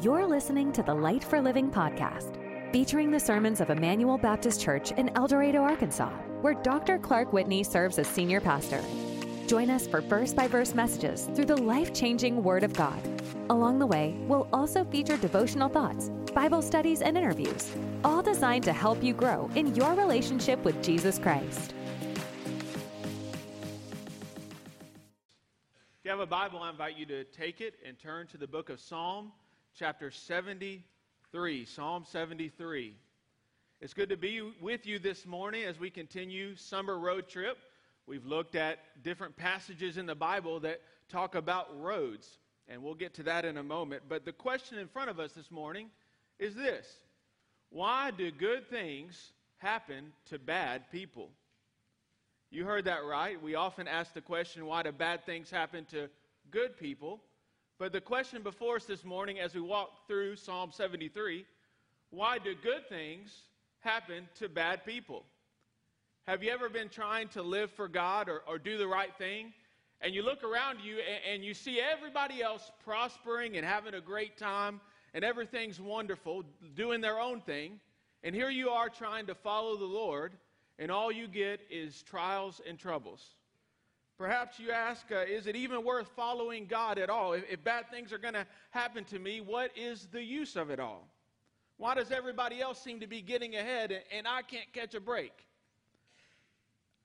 You're listening to the Light for Living podcast, featuring the sermons of Emmanuel Baptist Church in El Dorado, Arkansas, where Dr. Clark Whitney serves as senior pastor. Join us for verse by verse messages through the life changing Word of God. Along the way, we'll also feature devotional thoughts, Bible studies, and interviews, all designed to help you grow in your relationship with Jesus Christ. If you have a Bible, I invite you to take it and turn to the book of Psalm chapter 73. Psalm 73. It's good to be with you this morning as we continue summer road trip. We've looked at different passages in the Bible that talk about roads, and we'll get to that in a moment. But the question in front of us this morning is this Why do good things happen to bad people? You heard that right. We often ask the question, why do bad things happen to good people? But the question before us this morning as we walk through Psalm 73 why do good things happen to bad people? Have you ever been trying to live for God or, or do the right thing? And you look around you and, and you see everybody else prospering and having a great time and everything's wonderful, doing their own thing. And here you are trying to follow the Lord, and all you get is trials and troubles. Perhaps you ask, uh, is it even worth following God at all? If, if bad things are going to happen to me, what is the use of it all? Why does everybody else seem to be getting ahead and, and I can't catch a break?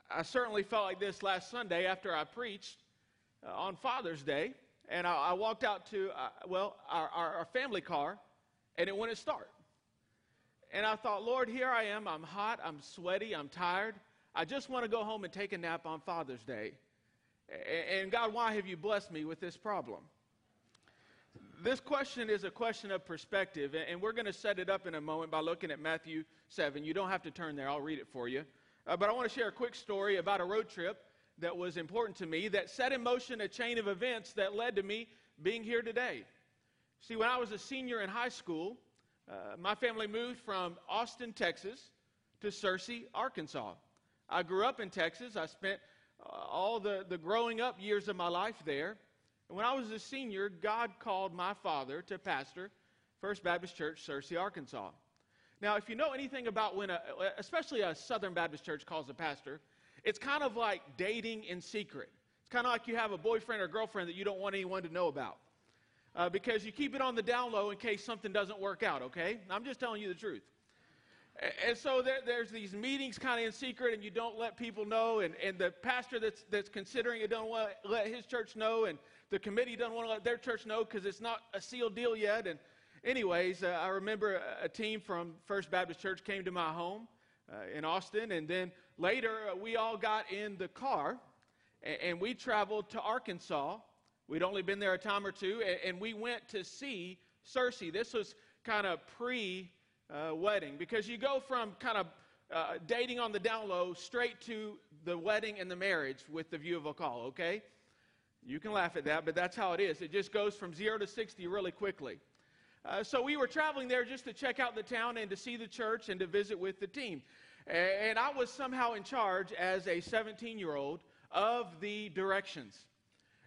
I certainly felt like this last Sunday after I preached uh, on Father's Day. And I, I walked out to, uh, well, our, our, our family car, and it wouldn't start. And I thought, Lord, here I am. I'm hot. I'm sweaty. I'm tired. I just want to go home and take a nap on Father's Day. And God, why have you blessed me with this problem? This question is a question of perspective, and we're going to set it up in a moment by looking at Matthew 7. You don't have to turn there, I'll read it for you. Uh, but I want to share a quick story about a road trip that was important to me that set in motion a chain of events that led to me being here today. See, when I was a senior in high school, uh, my family moved from Austin, Texas to Searcy, Arkansas. I grew up in Texas. I spent all the, the growing up years of my life there. And when I was a senior, God called my father to pastor First Baptist Church, Searcy, Arkansas. Now, if you know anything about when, a, especially a Southern Baptist church calls a pastor, it's kind of like dating in secret. It's kind of like you have a boyfriend or girlfriend that you don't want anyone to know about. Uh, because you keep it on the down low in case something doesn't work out, okay? I'm just telling you the truth. And so there, there's these meetings kind of in secret, and you don't let people know. And, and the pastor that's, that's considering it don't want to let his church know, and the committee doesn't want to let their church know because it's not a sealed deal yet. And, anyways, uh, I remember a, a, team from First Baptist Church came to my home uh, in Austin, and then later uh, we all got in the car and, and, we traveled to Arkansas. We'd only been there a time or two, and, and we went to see Searcy. This was kind of pre uh, wedding because you go from kind of uh, dating on the down low straight to the wedding and the marriage with the view of a call, okay? You can laugh at that, but that's how it is. It just goes from zero to 60 really quickly. Uh, so we were traveling there just to check out the town and to see the church and to visit with the team. And I was somehow in charge as a 17 year old of the directions.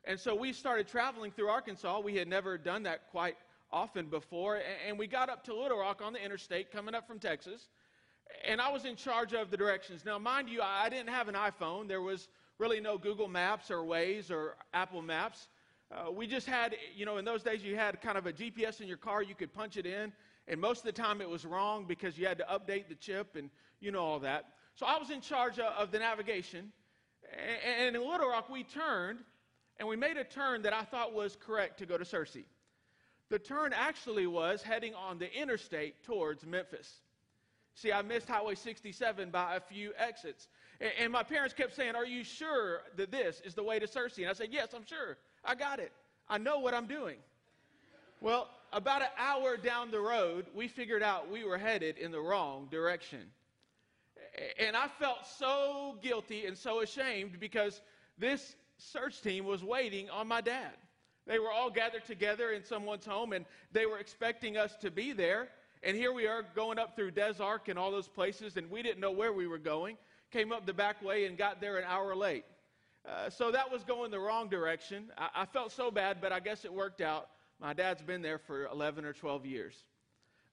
And so we started traveling through Arkansas. We had never done that quite often before. And we got up to Little Rock on the interstate coming up from Texas. And I was in charge of the directions. Now, mind you, I didn't have an iPhone. There was really no Google Maps or Waze or Apple Maps. Uh, we just had, you know, in those days you had kind of a GPS in your car. You could punch it in. And most of the time it was wrong because you had to update the chip and, you know, all that. So I was in charge of, the navigation. And, and in Little Rock, we turned and we made a turn that I thought was correct to go to Searcy. The turn actually was heading on the interstate towards Memphis. See, I missed Highway 67 by a few exits. And, my parents kept saying, Are you sure that this is the way to Searcy? And I said, Yes, I'm sure. I got it. I know what I'm doing. Well, about an hour down the road, we figured out we were headed in the wrong direction. And I felt so guilty and so ashamed because this search team was waiting on my dad. They were all gathered together in someone's home and they were expecting us to be there. And here we are going up through Des Arc and all those places, and we didn't know where we were going. Came up the back way and got there an hour late. Uh, so that was going the wrong direction. I, I, felt so bad, but I guess it worked out My dad's been there for 11 or 12 years.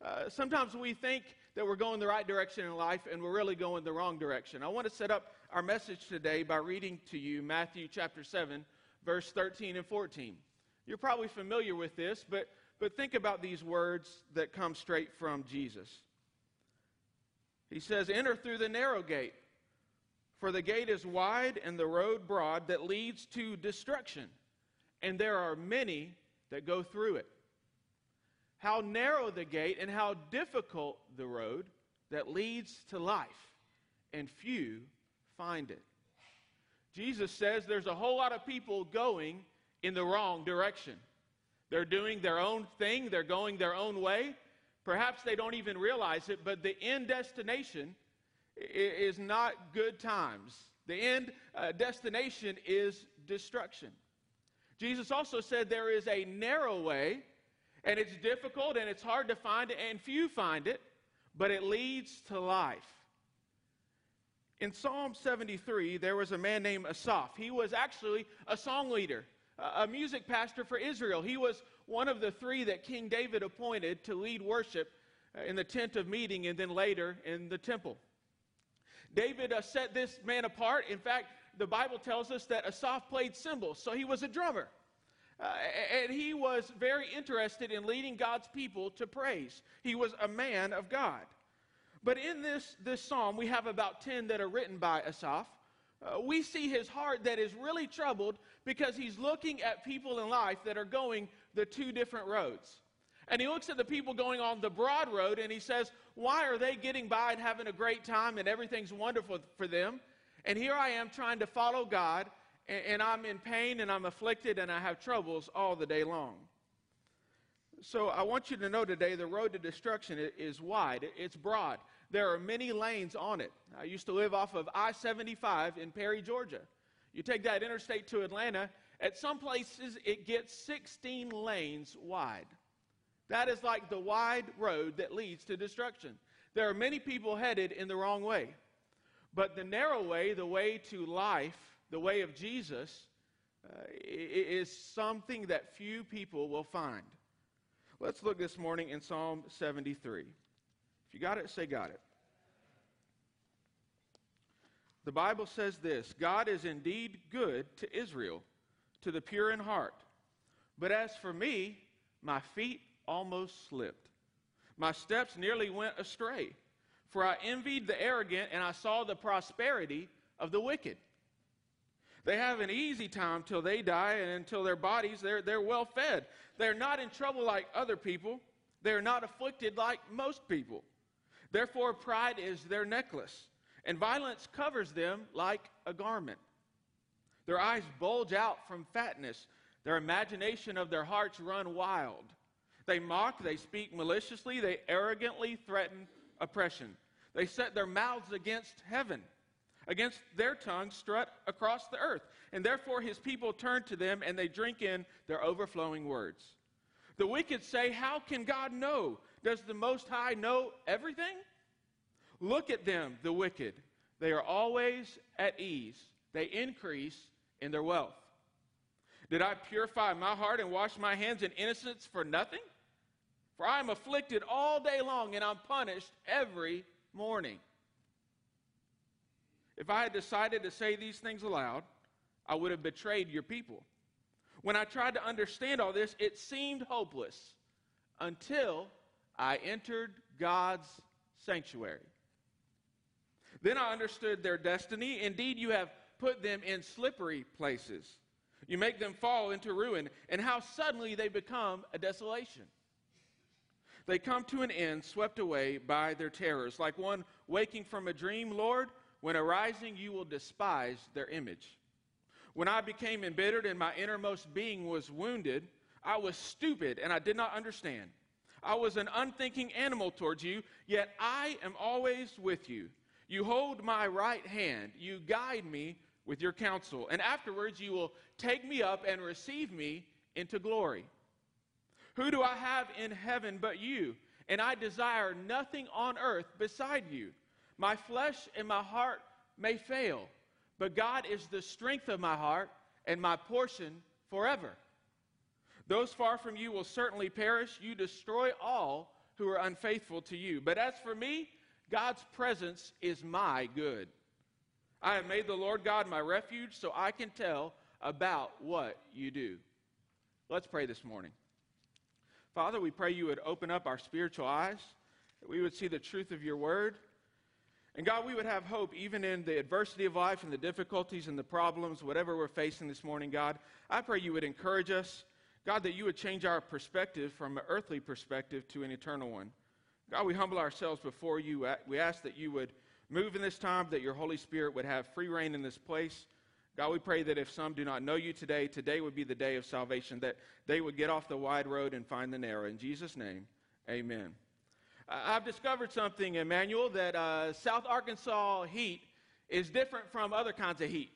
Uh, sometimes we think that we're going the right direction in life and we're really going the wrong direction. I want to set up our message today by reading to you Matthew chapter 7, verse 13 and 14. You're probably familiar with this, but, but think about these words that come straight from Jesus. He says, Enter through the narrow gate, for the gate is wide and the road broad that leads to destruction, and there are many that go through it. How narrow the gate and how difficult the road that leads to life, and few find it. Jesus says there's a whole lot of people going in the wrong direction. They're doing their own thing, they're going their own way. Perhaps they don't even realize it, but the end destination is not good times. The end uh, destination is destruction. Jesus also said there is a narrow way, and it's difficult and it's hard to find and few find it, but it leads to life. In Psalm 73, there was a man named Asaph. He was actually a song leader, a music pastor for Israel. He was one of the three that King David appointed to lead worship uh, in the tent of meeting and then later in the temple. David uh, set this man apart. In fact, the Bible tells us that Asaph played cymbals, so he was a drummer. Uh, and he was very interested in leading God's people to praise. He was a man of God. But in this, this psalm, we have about 10 that are written by Asaph. Uh, we see his heart that is really troubled because he's looking at people in life that are going the two different roads. And he looks at the people going on the broad road and he says, Why are they getting by and having a great time and everything's wonderful for them? And here I am trying to follow God and, and I'm in pain and I'm afflicted and I have troubles all the day long. So I want you to know today the road to destruction is wide, it's broad. There are many lanes on it. I used to live off of I 75 in Perry, Georgia. You take that interstate to Atlanta, at some places it gets 16 lanes wide. That is like the wide road that leads to destruction. There are many people headed in the wrong way. But the narrow way, the way to life, the way of Jesus, uh, is something that few people will find. Let's look this morning in Psalm 73. You got it, say got it. The Bible says this God is indeed good to Israel, to the pure in heart. But as for me, my feet almost slipped. My steps nearly went astray. For I envied the arrogant and I saw the prosperity of the wicked. They have an easy time till they die and until their bodies, they're, they're well fed. They're not in trouble like other people. They're not afflicted like most people. Therefore, pride is their necklace, and violence covers them like a garment. Their eyes bulge out from fatness, their imagination of their hearts run wild. They mock, they speak maliciously, they arrogantly threaten oppression. They set their mouths against heaven. Against their tongues strut across the earth. And therefore his people turn to them and they drink in their overflowing words. The wicked say, How can God know? Does the Most High know everything? Look at them, the wicked. They are always at ease, they increase in their wealth. Did I purify my heart and wash my hands in innocence for nothing? For I am afflicted all day long and I'm punished every morning. If I had decided to say these things aloud, I would have betrayed your people. When I tried to understand all this, it seemed hopeless until I entered God's sanctuary. Then I understood their destiny. Indeed, you have put them in slippery places. You make them fall into ruin, and how suddenly they become a desolation. They come to an end, swept away by their terrors. Like one waking from a dream, Lord, when arising, you will despise their image. When I became embittered and my innermost being was wounded, I was stupid and I did not understand. I was an unthinking animal towards you, yet I am always with you. You hold my right hand, you guide me with your counsel, and afterwards you will take me up and receive me into glory. Who do I have in heaven but you? And I desire nothing on earth beside you. My flesh and my heart may fail, but God is the strength of my heart and my portion forever. Those far from you will certainly perish. You destroy all who are unfaithful to you. But as for me, God's presence is my good. I have made the Lord God my refuge so I can tell about what you do. Let's pray this morning. Father, we pray you would open up our spiritual eyes, that we would see the truth of your word. And God, we would have hope even in the adversity of life and the difficulties and the problems, whatever we're facing this morning, God. I pray you would encourage us. God, that you would change our perspective from an earthly perspective to an eternal one. God, we humble ourselves before you. We ask that you would move in this time, that your Holy Spirit would have free reign in this place. God, we pray that if some do not know you today, today would be the day of salvation, that they would get off the wide road and find the narrow. In Jesus' name, amen. I've discovered something, Emmanuel, that uh, South Arkansas heat is different from other kinds of heat.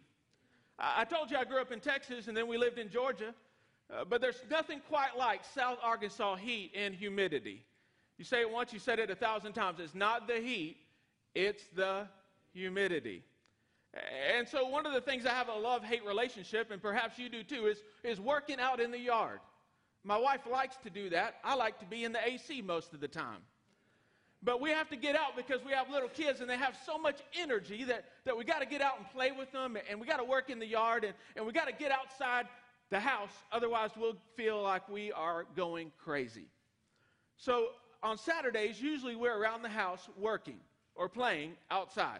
I told you I grew up in Texas and then we lived in Georgia, uh, but there's nothing quite like South Arkansas heat and humidity. You say it once, you said it a thousand times. It's not the heat, it's the humidity. And so, one of the things I have a love hate relationship, and perhaps you do too, is, is working out in the yard. My wife likes to do that. I like to be in the AC most of the time. But we have to get out because we have little kids and they have so much energy that, that we got to get out and play with them and we got to work in the yard and, and we got to get outside the house. Otherwise, we'll feel like we are going crazy. So on Saturdays, usually we're around the house working or playing outside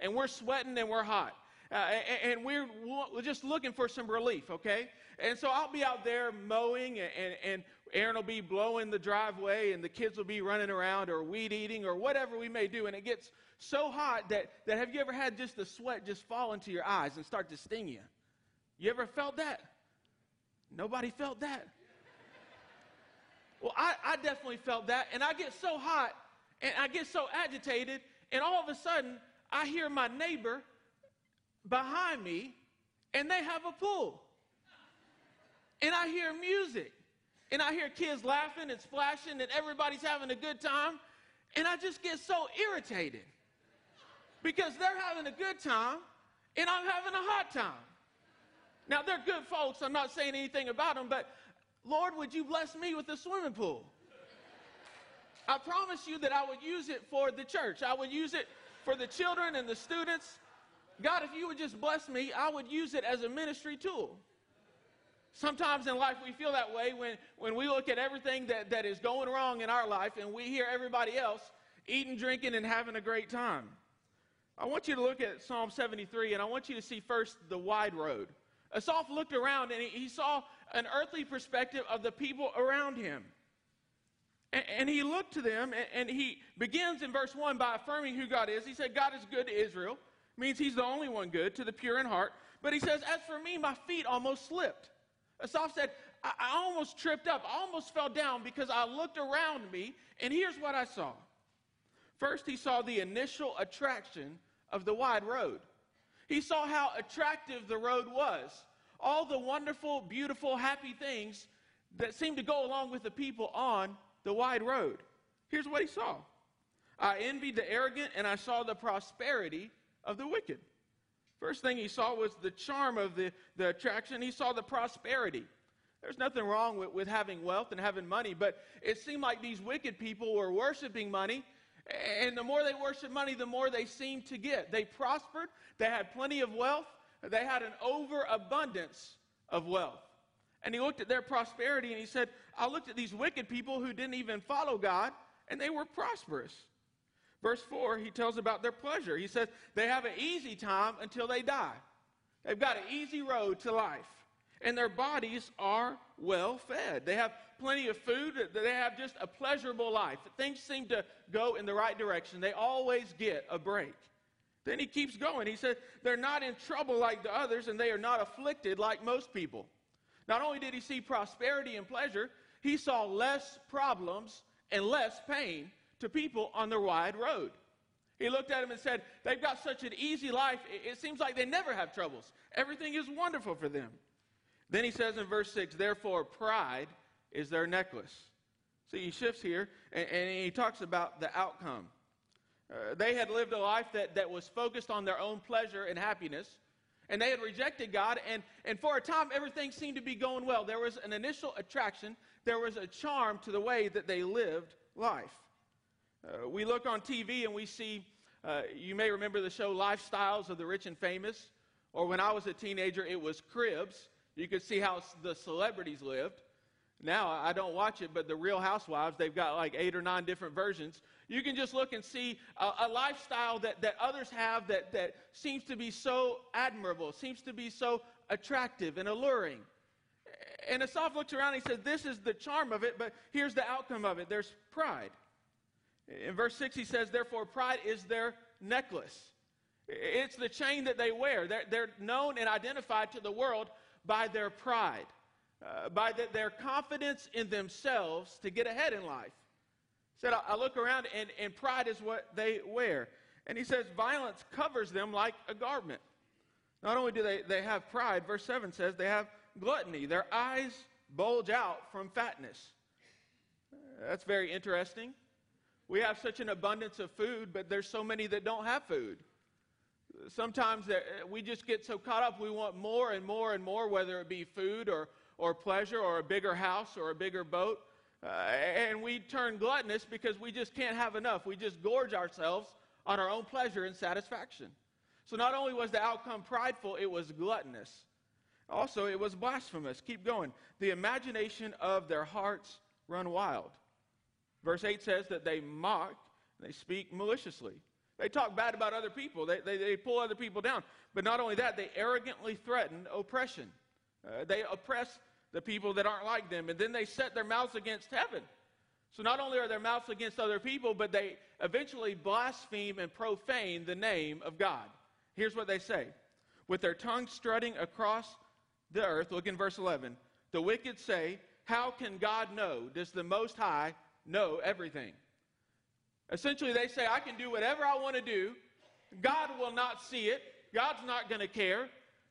and we're sweating and we're hot. Uh, and, we're, we're just looking for some relief, okay? And so I'll be out there mowing, and, and, and Aaron will be blowing the driveway, and the kids will be running around or weed eating or whatever we may do. And it gets so hot that, that have you ever had just the sweat just fall into your eyes and start to sting you? You ever felt that? Nobody felt that. Well, I, I definitely felt that, and I get so hot and I get so agitated, and all of a sudden I hear my neighbor behind me, and they have a pool. And I hear music, and I hear kids laughing and splashing, and everybody's having a good time. And I just get so irritated because they're having a good time, and I'm having a hot time. Now, they're good folks. I'm not saying anything about them, but Lord, would you bless me with a swimming pool? I promise you that I would use it for the church. I would use it for the children and the students. God, if you would just bless me, I would use it as a ministry tool. Sometimes in life we feel that way when, when we look at everything that, that is going wrong in our life and we hear everybody else eating, drinking, and having a great time. I want you to look at Psalm 73 and I want you to see first the wide road. Asaph looked around and he, saw an earthly perspective of the people around him. And, he looked to them, and, and he begins in verse 1 by affirming who God is. He said, God is good to Israel, means he's the only one good, to the pure in heart. But he says, As for me, my feet almost slipped. Asaph said, I, I almost tripped up. I almost fell down because I looked around me, and here's what I saw. First, he saw the initial attraction of the wide road. He saw how attractive the road was. All the wonderful, beautiful, happy things that seemed to go along with the people on the wide road. Here's what he saw I envied the arrogant, and I saw the prosperity of the wicked. First thing he saw was the charm of the, the attraction. He saw the prosperity. There's nothing wrong with, with having wealth and having money, but it seemed like these wicked people were worshiping money. And the more they worshiped money, the more they seemed to get. They prospered, they had plenty of wealth, they had an overabundance of wealth. And he looked at their prosperity and he said, I looked at these wicked people who didn't even follow God, and they were prosperous. Verse 4, he tells about their pleasure. He says, they have an easy time until they die. They've got an easy road to life. And their bodies are well fed. They have plenty of food. They have just a pleasurable life. Things seem to go in the right direction. They always get a break. Then he keeps going. He said, they're not in trouble like the others, and they are not afflicted like most people. Not only did he see prosperity and pleasure, he saw less problems and less pain to people on the wide road. He looked at them and said, They've got such an easy life, it seems like they never have troubles. Everything is wonderful for them. Then he says in verse 6, Therefore, pride is their necklace. See, he shifts here and, and he talks about the outcome. Uh, they had lived a life that, that was focused on their own pleasure and happiness. And they had rejected God, and, and for a time, everything seemed to be going well. There was an initial attraction, there was a charm to the way that they lived life. Uh, we look on TV and we see, uh, you may remember the show Lifestyles of the Rich and Famous, or when I was a teenager, it was Cribs. You could see how the celebrities lived. Now, I don't watch it, but the Real Housewives, they've got like eight or nine different versions. You can just look and see a, a, lifestyle that, that others have that, that seems to be so admirable, seems to be so attractive and alluring. And Asaph looks around and he says, This is the charm of it, but here's the outcome of it there's pride. In verse 6, he says, Therefore, pride is their necklace. It's the chain that they wear. They're, they're known and identified to the world by their pride uh, by the, their confidence in themselves to get ahead in life. He said, I, I look around and, and pride is what they wear. And he says, violence covers them like a garment. Not only do they, they have pride, verse 7 says they have gluttony. Their eyes bulge out from fatness. That's very interesting. We have such an abundance of food, but there's so many that don't have food. Sometimes we just get so caught up, we want more and more and more, whether it be food or, or pleasure or a bigger house or a bigger boat. Uh, and we turn gluttonous because we just can't have enough. We just gorge ourselves on our own pleasure and satisfaction. So not only was the outcome prideful, it was gluttonous. Also, it was blasphemous. Keep going. The imagination of their hearts run wild. Verse 8 says that they mock, they speak maliciously. They talk bad about other people, they, they, they pull other people down. But not only that, they arrogantly threaten oppression. Uh, they oppress the people that aren't like them. And then they set their mouths against heaven. So not only are their mouths against other people, but they eventually blaspheme and profane the name of God. Here's what they say With their tongue strutting across the earth, look in verse 11. The wicked say, How can God know? Does the Most High know everything? Essentially, they say, I can do whatever I want to do. God will not see it. God's not going to care.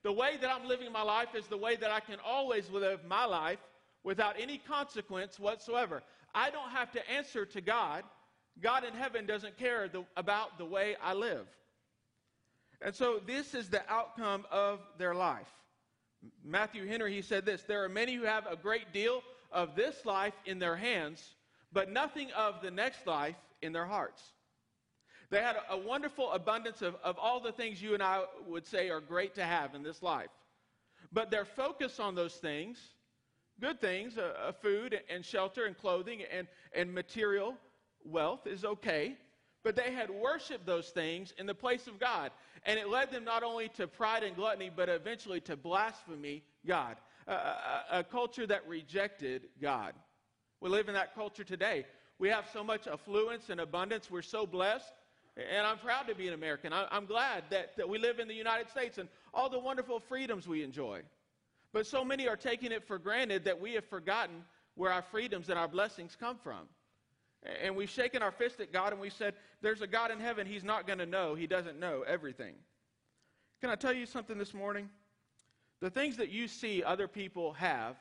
The way that I'm living my life is the way that I can always live my life without any consequence whatsoever. I don't have to answer to God. God in heaven doesn't care the, about the way I live. And so this is the outcome of their life. Matthew Henry, he said this There are many who have a great deal of this life in their hands, but nothing of the next life in their hearts. They had a, wonderful abundance of, of all the things you and I would say are great to have in this life. But their focus on those things, good things, uh, uh, food and shelter and clothing and, and material wealth is okay. But they had worshiped those things in the place of God. And it led them not only to pride and gluttony, but eventually to blasphemy God. a, a, a culture that rejected God. We live in that culture today. We have so much affluence and abundance. We're so blessed. And I'm proud to be an American. I, am glad that, that we live in the United States and all the wonderful freedoms we enjoy. But so many are taking it for granted that we have forgotten where our freedoms and our blessings come from. And we've shaken our fist at God and we said, There's a God in heaven. He's not going to know. He doesn't know everything. Can I tell you something this morning? The things that you see other people have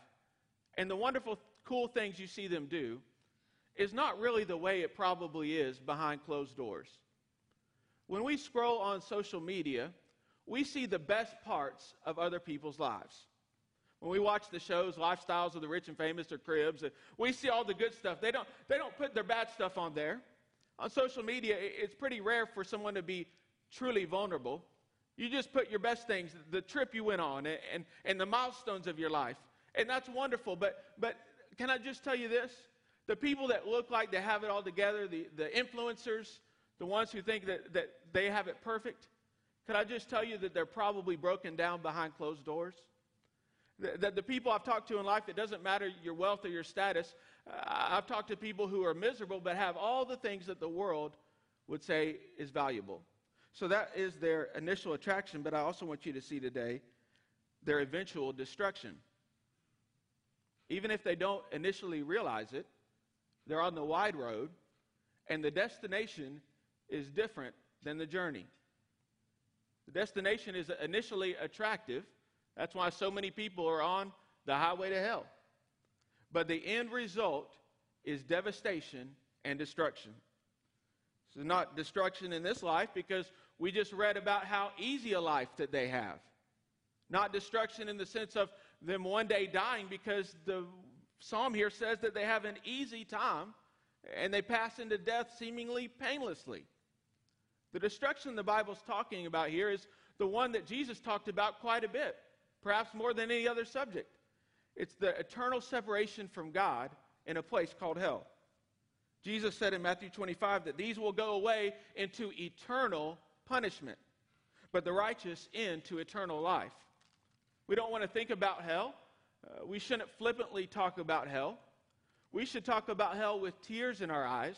and the wonderful, cool things you see them do is not really the way it probably is behind closed doors. When we scroll on social media, we see the best parts of other people's lives. When we watch the shows, Lifestyles of the Rich and Famous or Cribs, uh, we see all the good stuff. They don't, they don't put their bad stuff on there. On social media, it's pretty rare for someone to be truly vulnerable. You just put your best things, the trip you went on, and, and the milestones of your life. And that's wonderful. But, but can I just tell you this? The people that look like they have it all together, the, the influencers, the ones who think that, that they have it perfect, can I just tell you that they're probably broken down behind closed doors? That the people I've talked to in life, it doesn't matter your wealth or your status. Uh, I've talked to people who are miserable but have all the things that the world would say is valuable. So that is their initial attraction, but I also want you to see today their eventual destruction. Even if they don't initially realize it, they're on the wide road, and the destination is different than the journey. The destination is initially attractive. That's why so many people are on the highway to hell. But the end result is devastation and destruction. Is not destruction in this life because we just read about how easy a life that they have. Not destruction in the sense of them one day dying, because the psalm here says that they have an easy time and they pass into death seemingly painlessly. The destruction the Bible's talking about here is the one that Jesus talked about quite a bit, perhaps more than any other subject. It's the eternal separation from God in a place called hell. Jesus said in Matthew 25 that these will go away into eternal punishment, but the righteous into eternal life. We don't want to think about hell. Uh, we shouldn't flippantly talk about hell. We should talk about hell with tears in our eyes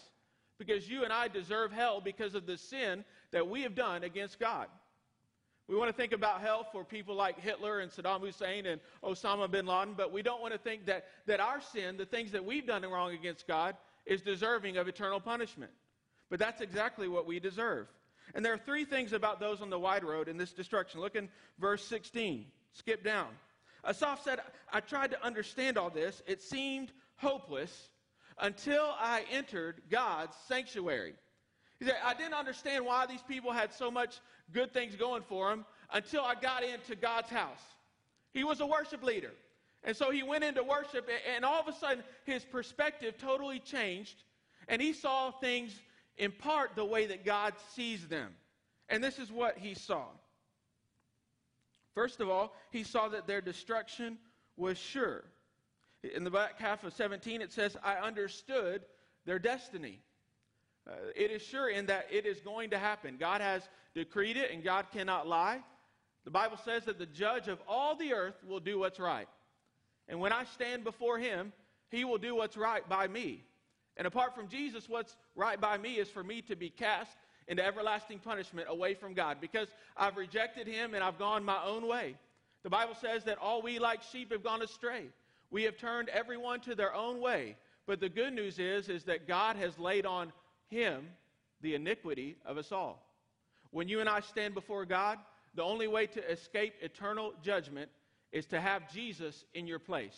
because you and I deserve hell because of the sin that we have done against God. We want to think about hell for people like Hitler and Saddam Hussein and Osama bin Laden, but we don't want to think that, that our sin, the things that we've done wrong against God, is deserving of eternal punishment. But that's exactly what we deserve. And there are three things about those on the wide road in this destruction. Look in verse 16. Skip down. Asaph said, I tried to understand all this. It seemed hopeless until I entered God's sanctuary. He said, I didn't understand why these people had so much good things going for them until I got into God's house. He was a worship leader. And so he went into worship, and all of a sudden, his perspective totally changed, and he saw things in part the way that God sees them. And this is what he saw. First of all, he saw that their destruction was sure. In the back half of 17, it says, I understood their destiny. Uh, it is sure in that it is going to happen. God has decreed it, and God cannot lie. The Bible says that the judge of all the earth will do what's right. And when I stand before him, he will do what's right by me. And apart from Jesus, what's right by me is for me to be cast into everlasting punishment away from God because I've rejected him and I've gone my own way. The Bible says that all we like sheep have gone astray. We have turned everyone to their own way. But the good news is, is that God has laid on him the iniquity of us all. When you and I stand before God, the only way to escape eternal judgment is to have Jesus in your place.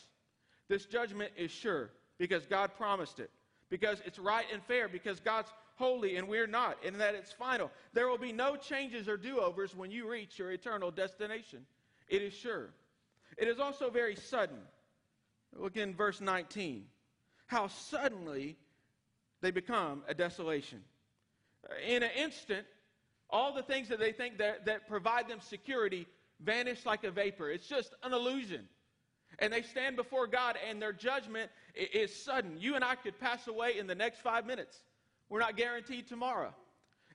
This judgment is sure because God promised it, because it's right and fair, because God's holy and we're not, and that it's final. There will be no changes or do overs when you reach your eternal destination. It is sure. It is also very sudden. Look in verse 19. How suddenly they become a desolation. In an instant, all the things that they think that, that provide them security vanish like a vapor. It's just an illusion. And they stand before God, and their judgment is sudden. You and I could pass away in the next five minutes. We're not guaranteed tomorrow.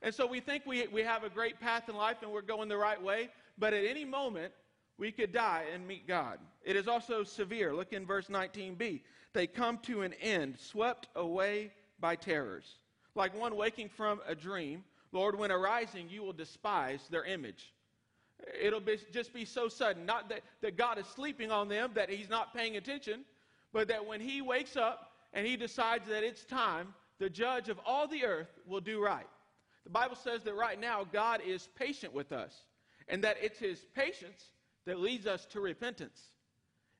And so we think we, we have a great path in life and we're going the right way, but at any moment, we could die and meet God. It is also severe. Look in verse 19b. They come to an end, swept away by terrors. Like one waking from a dream, Lord, when arising, you will despise their image. It'll be, just be so sudden. Not that, that God is sleeping on them, that He's not paying attention, but that when He wakes up and He decides that it's time, the judge of all the earth will do right. The Bible says that right now God is patient with us, and that it's His patience that leads us to repentance.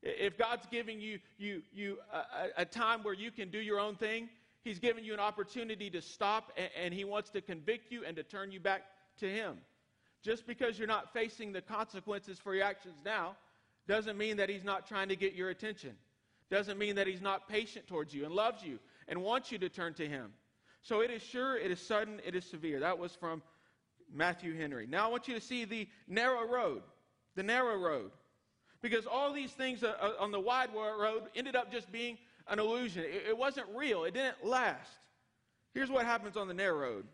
If God's giving you, you, you a, a time where you can do your own thing, He's giving you an opportunity to stop, and, and He wants to convict you and to turn you back to Him. Just because you're not facing the consequences for your actions now doesn't mean that He's not trying to get your attention. Doesn't mean that He's not patient towards you and loves you and wants you to turn to Him. So it is sure, it is sudden, it is severe. That was from Matthew Henry. Now I want you to see the narrow road. The narrow road. Because all these things uh, uh, on the wide road ended up just being an illusion. It wasn't real, it didn't last. Here's what happens on the narrow road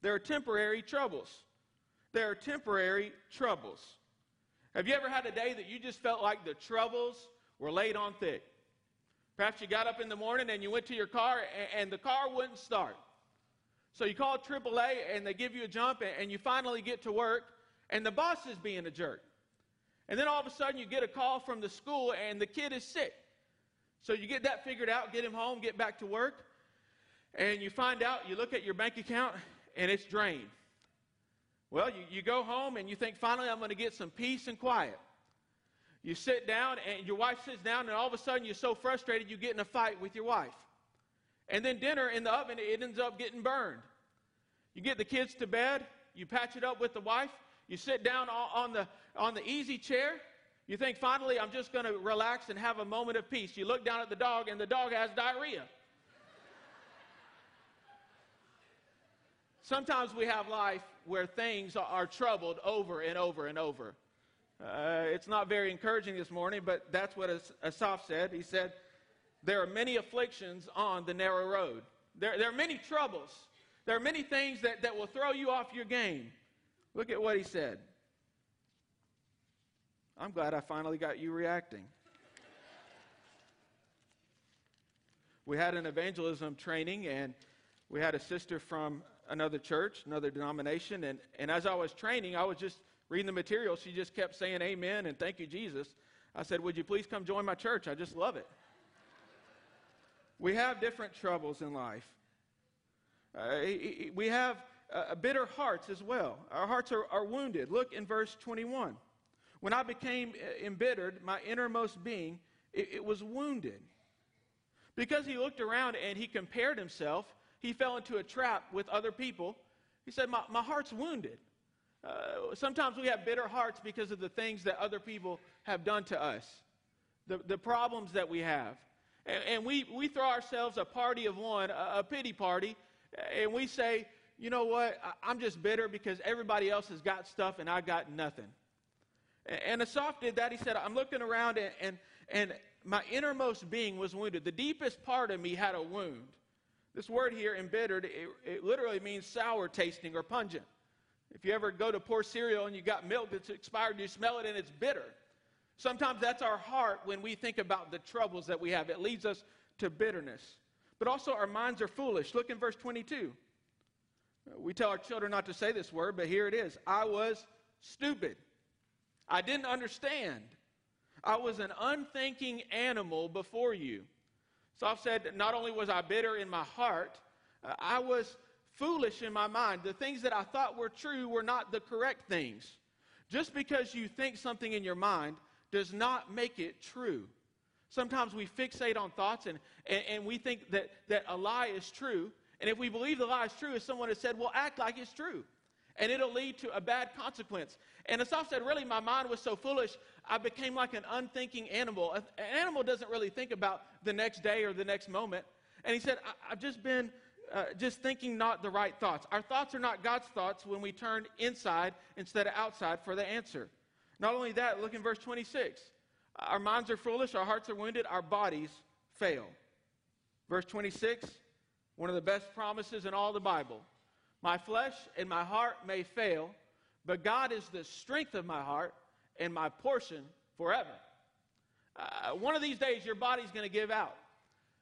there are temporary troubles. There are temporary troubles. Have you ever had a day that you just felt like the troubles were laid on thick? Perhaps you got up in the morning and you went to your car and the car wouldn't start. So you call AAA and they give you a jump and you finally get to work and the boss is being a jerk. And then all of a sudden you get a call from the school and the kid is sick. So you get that figured out, get him home, get back to work, and you find out, you look at your bank account, and it's drained. Well, you, you go home and you think, finally, I'm going to get some peace and quiet. You sit down, and your wife sits down, and all of a sudden you're so frustrated you get in a fight with your wife. And then dinner in the oven, it ends up getting burned. You get the kids to bed, you patch it up with the wife, You sit down on the, on the easy chair. You think, finally, I'm just going to relax and have a moment of peace. You look down at the dog, and the dog has diarrhea. Sometimes we have life where things are troubled over and over and over. Uh, it's not very encouraging this morning, but that's what Asaph said. He said, There are many afflictions on the narrow road. There, there are many troubles. There are many things that, that will throw you off your game. Look at what he said. I'm glad I finally got you reacting. we had an evangelism training, and we had a sister from another church, another denomination, and, and as I was training, I was just reading the material. She just kept saying amen and thank you, Jesus. I said, Would you please come join my church? I just love it. we have different troubles in life. Uh, we have uh, bitter hearts as well. Our hearts are, are wounded. Look in verse 21. When I became uh, embittered, my innermost being, it, it was wounded. Because he looked around and he compared himself, he fell into a trap with other people. He said, My, my heart's wounded. Uh, sometimes we have bitter hearts because of the things that other people have done to us, the, the problems that we have. And, and we, we throw ourselves a party of one, a, a pity party, and we say, you know what, I'm just bitter because everybody else has got stuff and I got nothing. And, and Asaph did that. He said, I'm looking around and, and, and my innermost being was wounded. The deepest part of me had a wound. This word here, embittered, it, it literally means sour tasting or pungent. If you ever go to pour cereal and you got milk that's expired, you smell it and it's bitter. Sometimes that's our heart when we think about the troubles that we have. It leads us to bitterness. But also, our minds are foolish. Look in verse 22. We tell our children not to say this word, but here it is I was stupid. I didn't understand. I was an unthinking animal before you. So Asaph said, not only was I bitter in my heart, uh, I was foolish in my mind. The things that I thought were true were not the correct things. Just because you think something in your mind does not make it true. Sometimes we fixate on thoughts and, and, and, we think that, that a lie is true. And if we believe the lie is true, as someone has said, well, act like it's true. And it'll lead to a bad consequence. And Asaph said, really, my mind was so foolish, I became like an unthinking animal. An animal doesn't really think about the next day or the next moment. And he said, I've just been uh, just thinking not the right thoughts. Our thoughts are not God's thoughts when we turn inside instead of outside for the answer. Not only that, look in verse 26. Our minds are foolish, our hearts are wounded, our bodies fail. Verse 26, one of the best promises in all the Bible. My flesh and my heart may fail, but God is the strength of my heart and my portion forever. Uh, one of these days, your body's going to give out.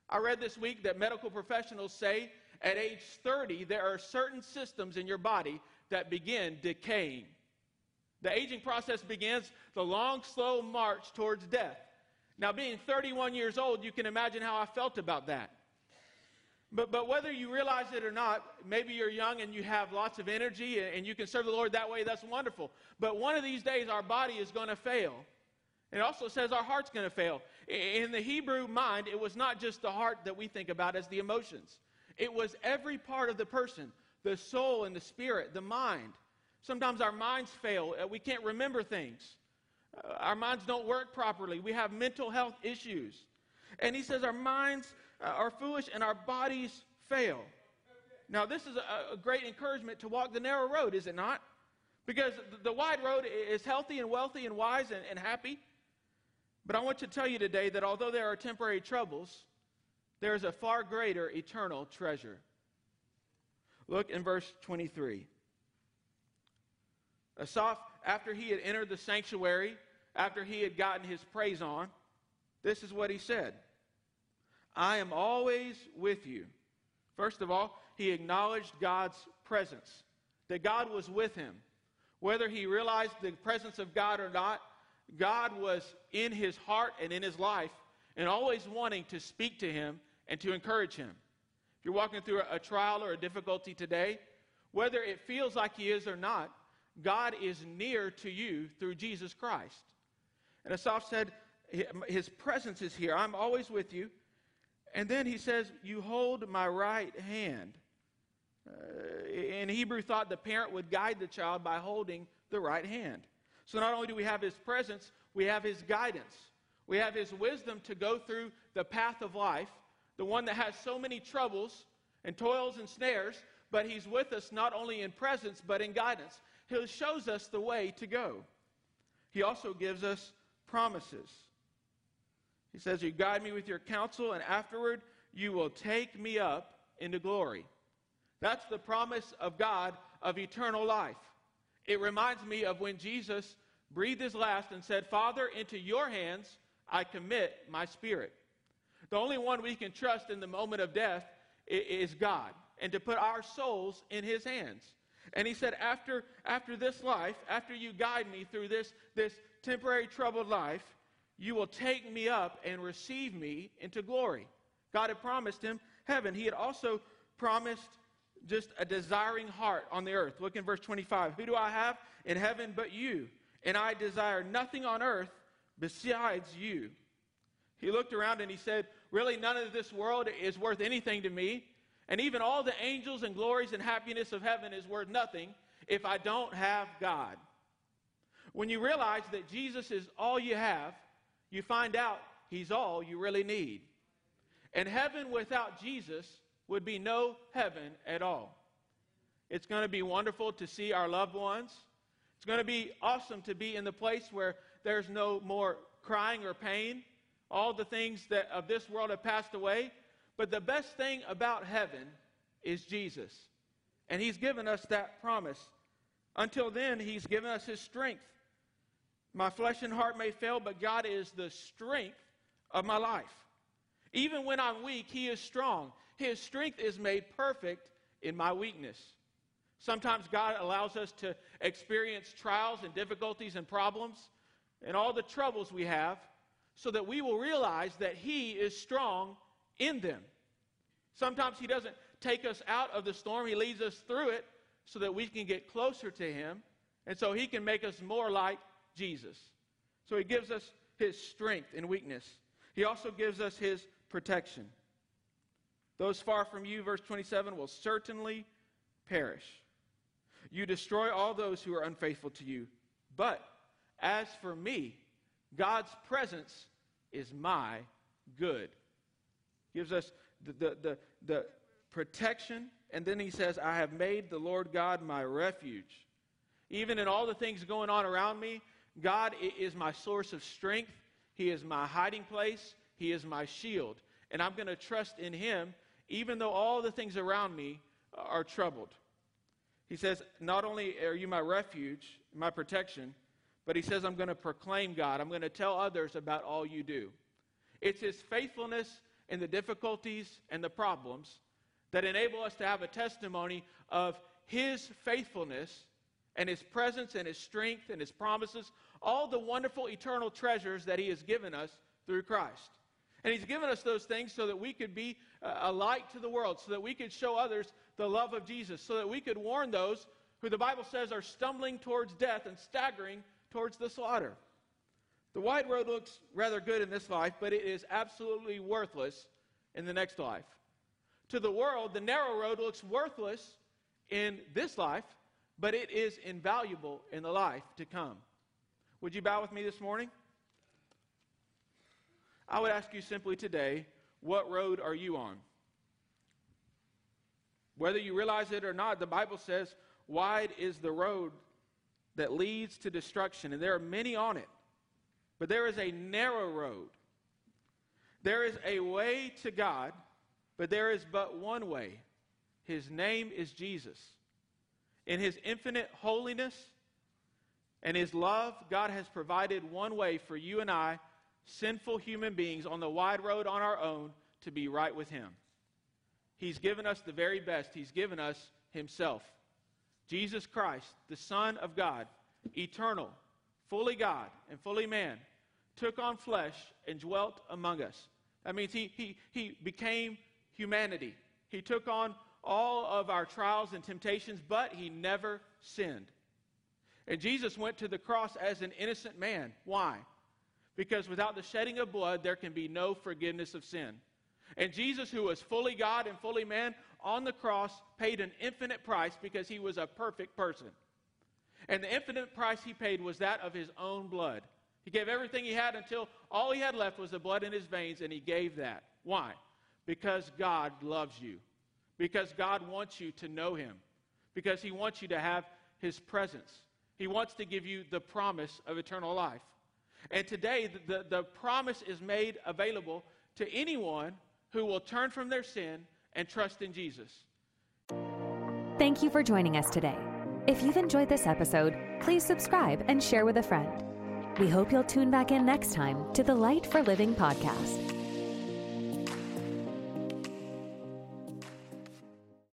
I read this week that medical professionals say at age 30, there are certain systems in your body that begin decaying. The aging process begins the long, slow march towards death. Now, being 31 years old, you can imagine how I felt about that. But, but whether you realize it or not, maybe you're young and you have lots of energy and you can serve the Lord that way, that's wonderful. But one of these days, our body is going to fail. It also says our heart's going to fail. In the Hebrew mind, it was not just the heart that we think about as the emotions. It was every part of the person the soul and the spirit, the mind. Sometimes our minds fail, uh, we can't remember things. Uh, our minds don't work properly. We have mental health issues. And he says our minds Uh, are foolish and our bodies fail. Now, this is a, a great encouragement to walk the narrow road, is it not? Because the, the wide road is healthy and wealthy and wise and, and happy. But I want to tell you today that although there are temporary troubles, there is a far greater eternal treasure. Look in verse 23. Asaph, after he had entered the sanctuary, after he had gotten his praise on, this is what he said I am always with you. First of all, he acknowledged God's presence, that God was with him. Whether he realized the presence of God or not, God was in his heart and in his life and always wanting to speak to him and to encourage him. If you're walking through a, trial or a difficulty today, whether it feels like he is or not, God is near to you through Jesus Christ. And Asaph said, His presence is here. I'm always with you. And then he says, You hold my right hand. Uh, in Hebrew thought, the parent would guide the child by holding the right hand. So not only do we have his presence, we have his guidance. We have his wisdom to go through the path of life, the one that has so many troubles and toils and snares, but he's with us not only in presence, but in guidance. He shows us the way to go. He also gives us promises. He says, You guide me with your counsel, and afterward you will take me up into glory. That's the promise of God of eternal life. It reminds me of when Jesus breathed his last and said, Father, into your hands I commit my spirit. The only one we can trust in the moment of death is God, and to put our souls in his hands. And he said, after, after this life, after you guide me through this, this temporary troubled life, you will take me up and receive me into glory. God had promised him heaven. He had also promised just a desiring heart on the earth. Look in verse 25. Who do I have in heaven but you? And I desire nothing on earth besides you. He looked around and he said, Really, none of this world is worth anything to me. And even all the angels and glories and happiness of heaven is worth nothing if I don't have God. When you realize that Jesus is all you have, you find out he's all you really need. And heaven without Jesus would be no heaven at all. It's going to be wonderful to see our loved ones. It's going to be awesome to be in the place where there's no more crying or pain. All the things that of this world have passed away. But the best thing about heaven is Jesus. And he's given us that promise. Until then, he's given us his strength. My flesh and heart may fail, but God is the strength of my life. Even when I'm weak, he is strong. His strength is made perfect in my weakness. Sometimes God allows us to experience trials and difficulties and problems and all the troubles we have so that we will realize that He is strong in them. Sometimes He doesn't take us out of the storm, He leads us through it so that we can get closer to Him and so He can make us more like Jesus. So He gives us His strength and weakness, He also gives us His protection. Those far from you, verse 27, will certainly perish. You destroy all those who are unfaithful to you. But as for me, God's presence is my good. Gives us the, the, the, the protection, and then he says, I have made the Lord God my refuge. Even in all the things going on around me, God is my source of strength. He is my hiding place. He is my shield. And I'm going to trust in Him even though all the things around me are troubled. He says, Not only are you my refuge, my protection, but he says, I'm going to proclaim God. I'm going to tell others about all you do. It's his faithfulness in the difficulties and the problems that enable us to have a testimony of his faithfulness and his presence and his strength and his promises, all the wonderful eternal treasures that he has given us through Christ. And he's given us those things so that we could be uh, a light to the world, so that we could show others the love of Jesus, so that we could warn those who the Bible says are stumbling towards death and staggering towards the slaughter. The wide road looks rather good in this life, but it is absolutely worthless in the next life. To the world, the narrow road looks worthless in this life, but it is invaluable in the life to come. Would you bow with me this morning? I would ask you simply today what road are you on? Whether you realize it or not, the Bible says, wide is the road that leads to destruction, and there are many on it. But there is a narrow road. There is a way to God, but there is but one way. His name is Jesus. In his infinite holiness and his love, God has provided one way for you and I, sinful human beings, on the wide road on our own to be right with him. He's given us the very best. He's given us himself. Jesus Christ, the Son of God, eternal, fully God and fully man, took on flesh and dwelt among us. That means he, he, he became humanity. He took on all of our trials and temptations, but he never sinned. And Jesus went to the cross as an innocent man. Why? Because without the shedding of blood, there can be no forgiveness of sin. And Jesus, who was fully God and fully man, on the cross paid an infinite price because he was a perfect person. And the infinite price he paid was that of his own blood. He gave everything he had until all he had left was the blood in his veins, and he gave that. Why? Because God loves you. Because God wants you to know him. Because he wants you to have his presence. He wants to give you the promise of eternal life. And today, the, the, promise is made available to anyone who will turn from their sin and trust in Jesus. Thank you for joining us today. If you've enjoyed this episode, please subscribe and share with a friend. We hope you'll tune back in next time to the Light for Living podcast.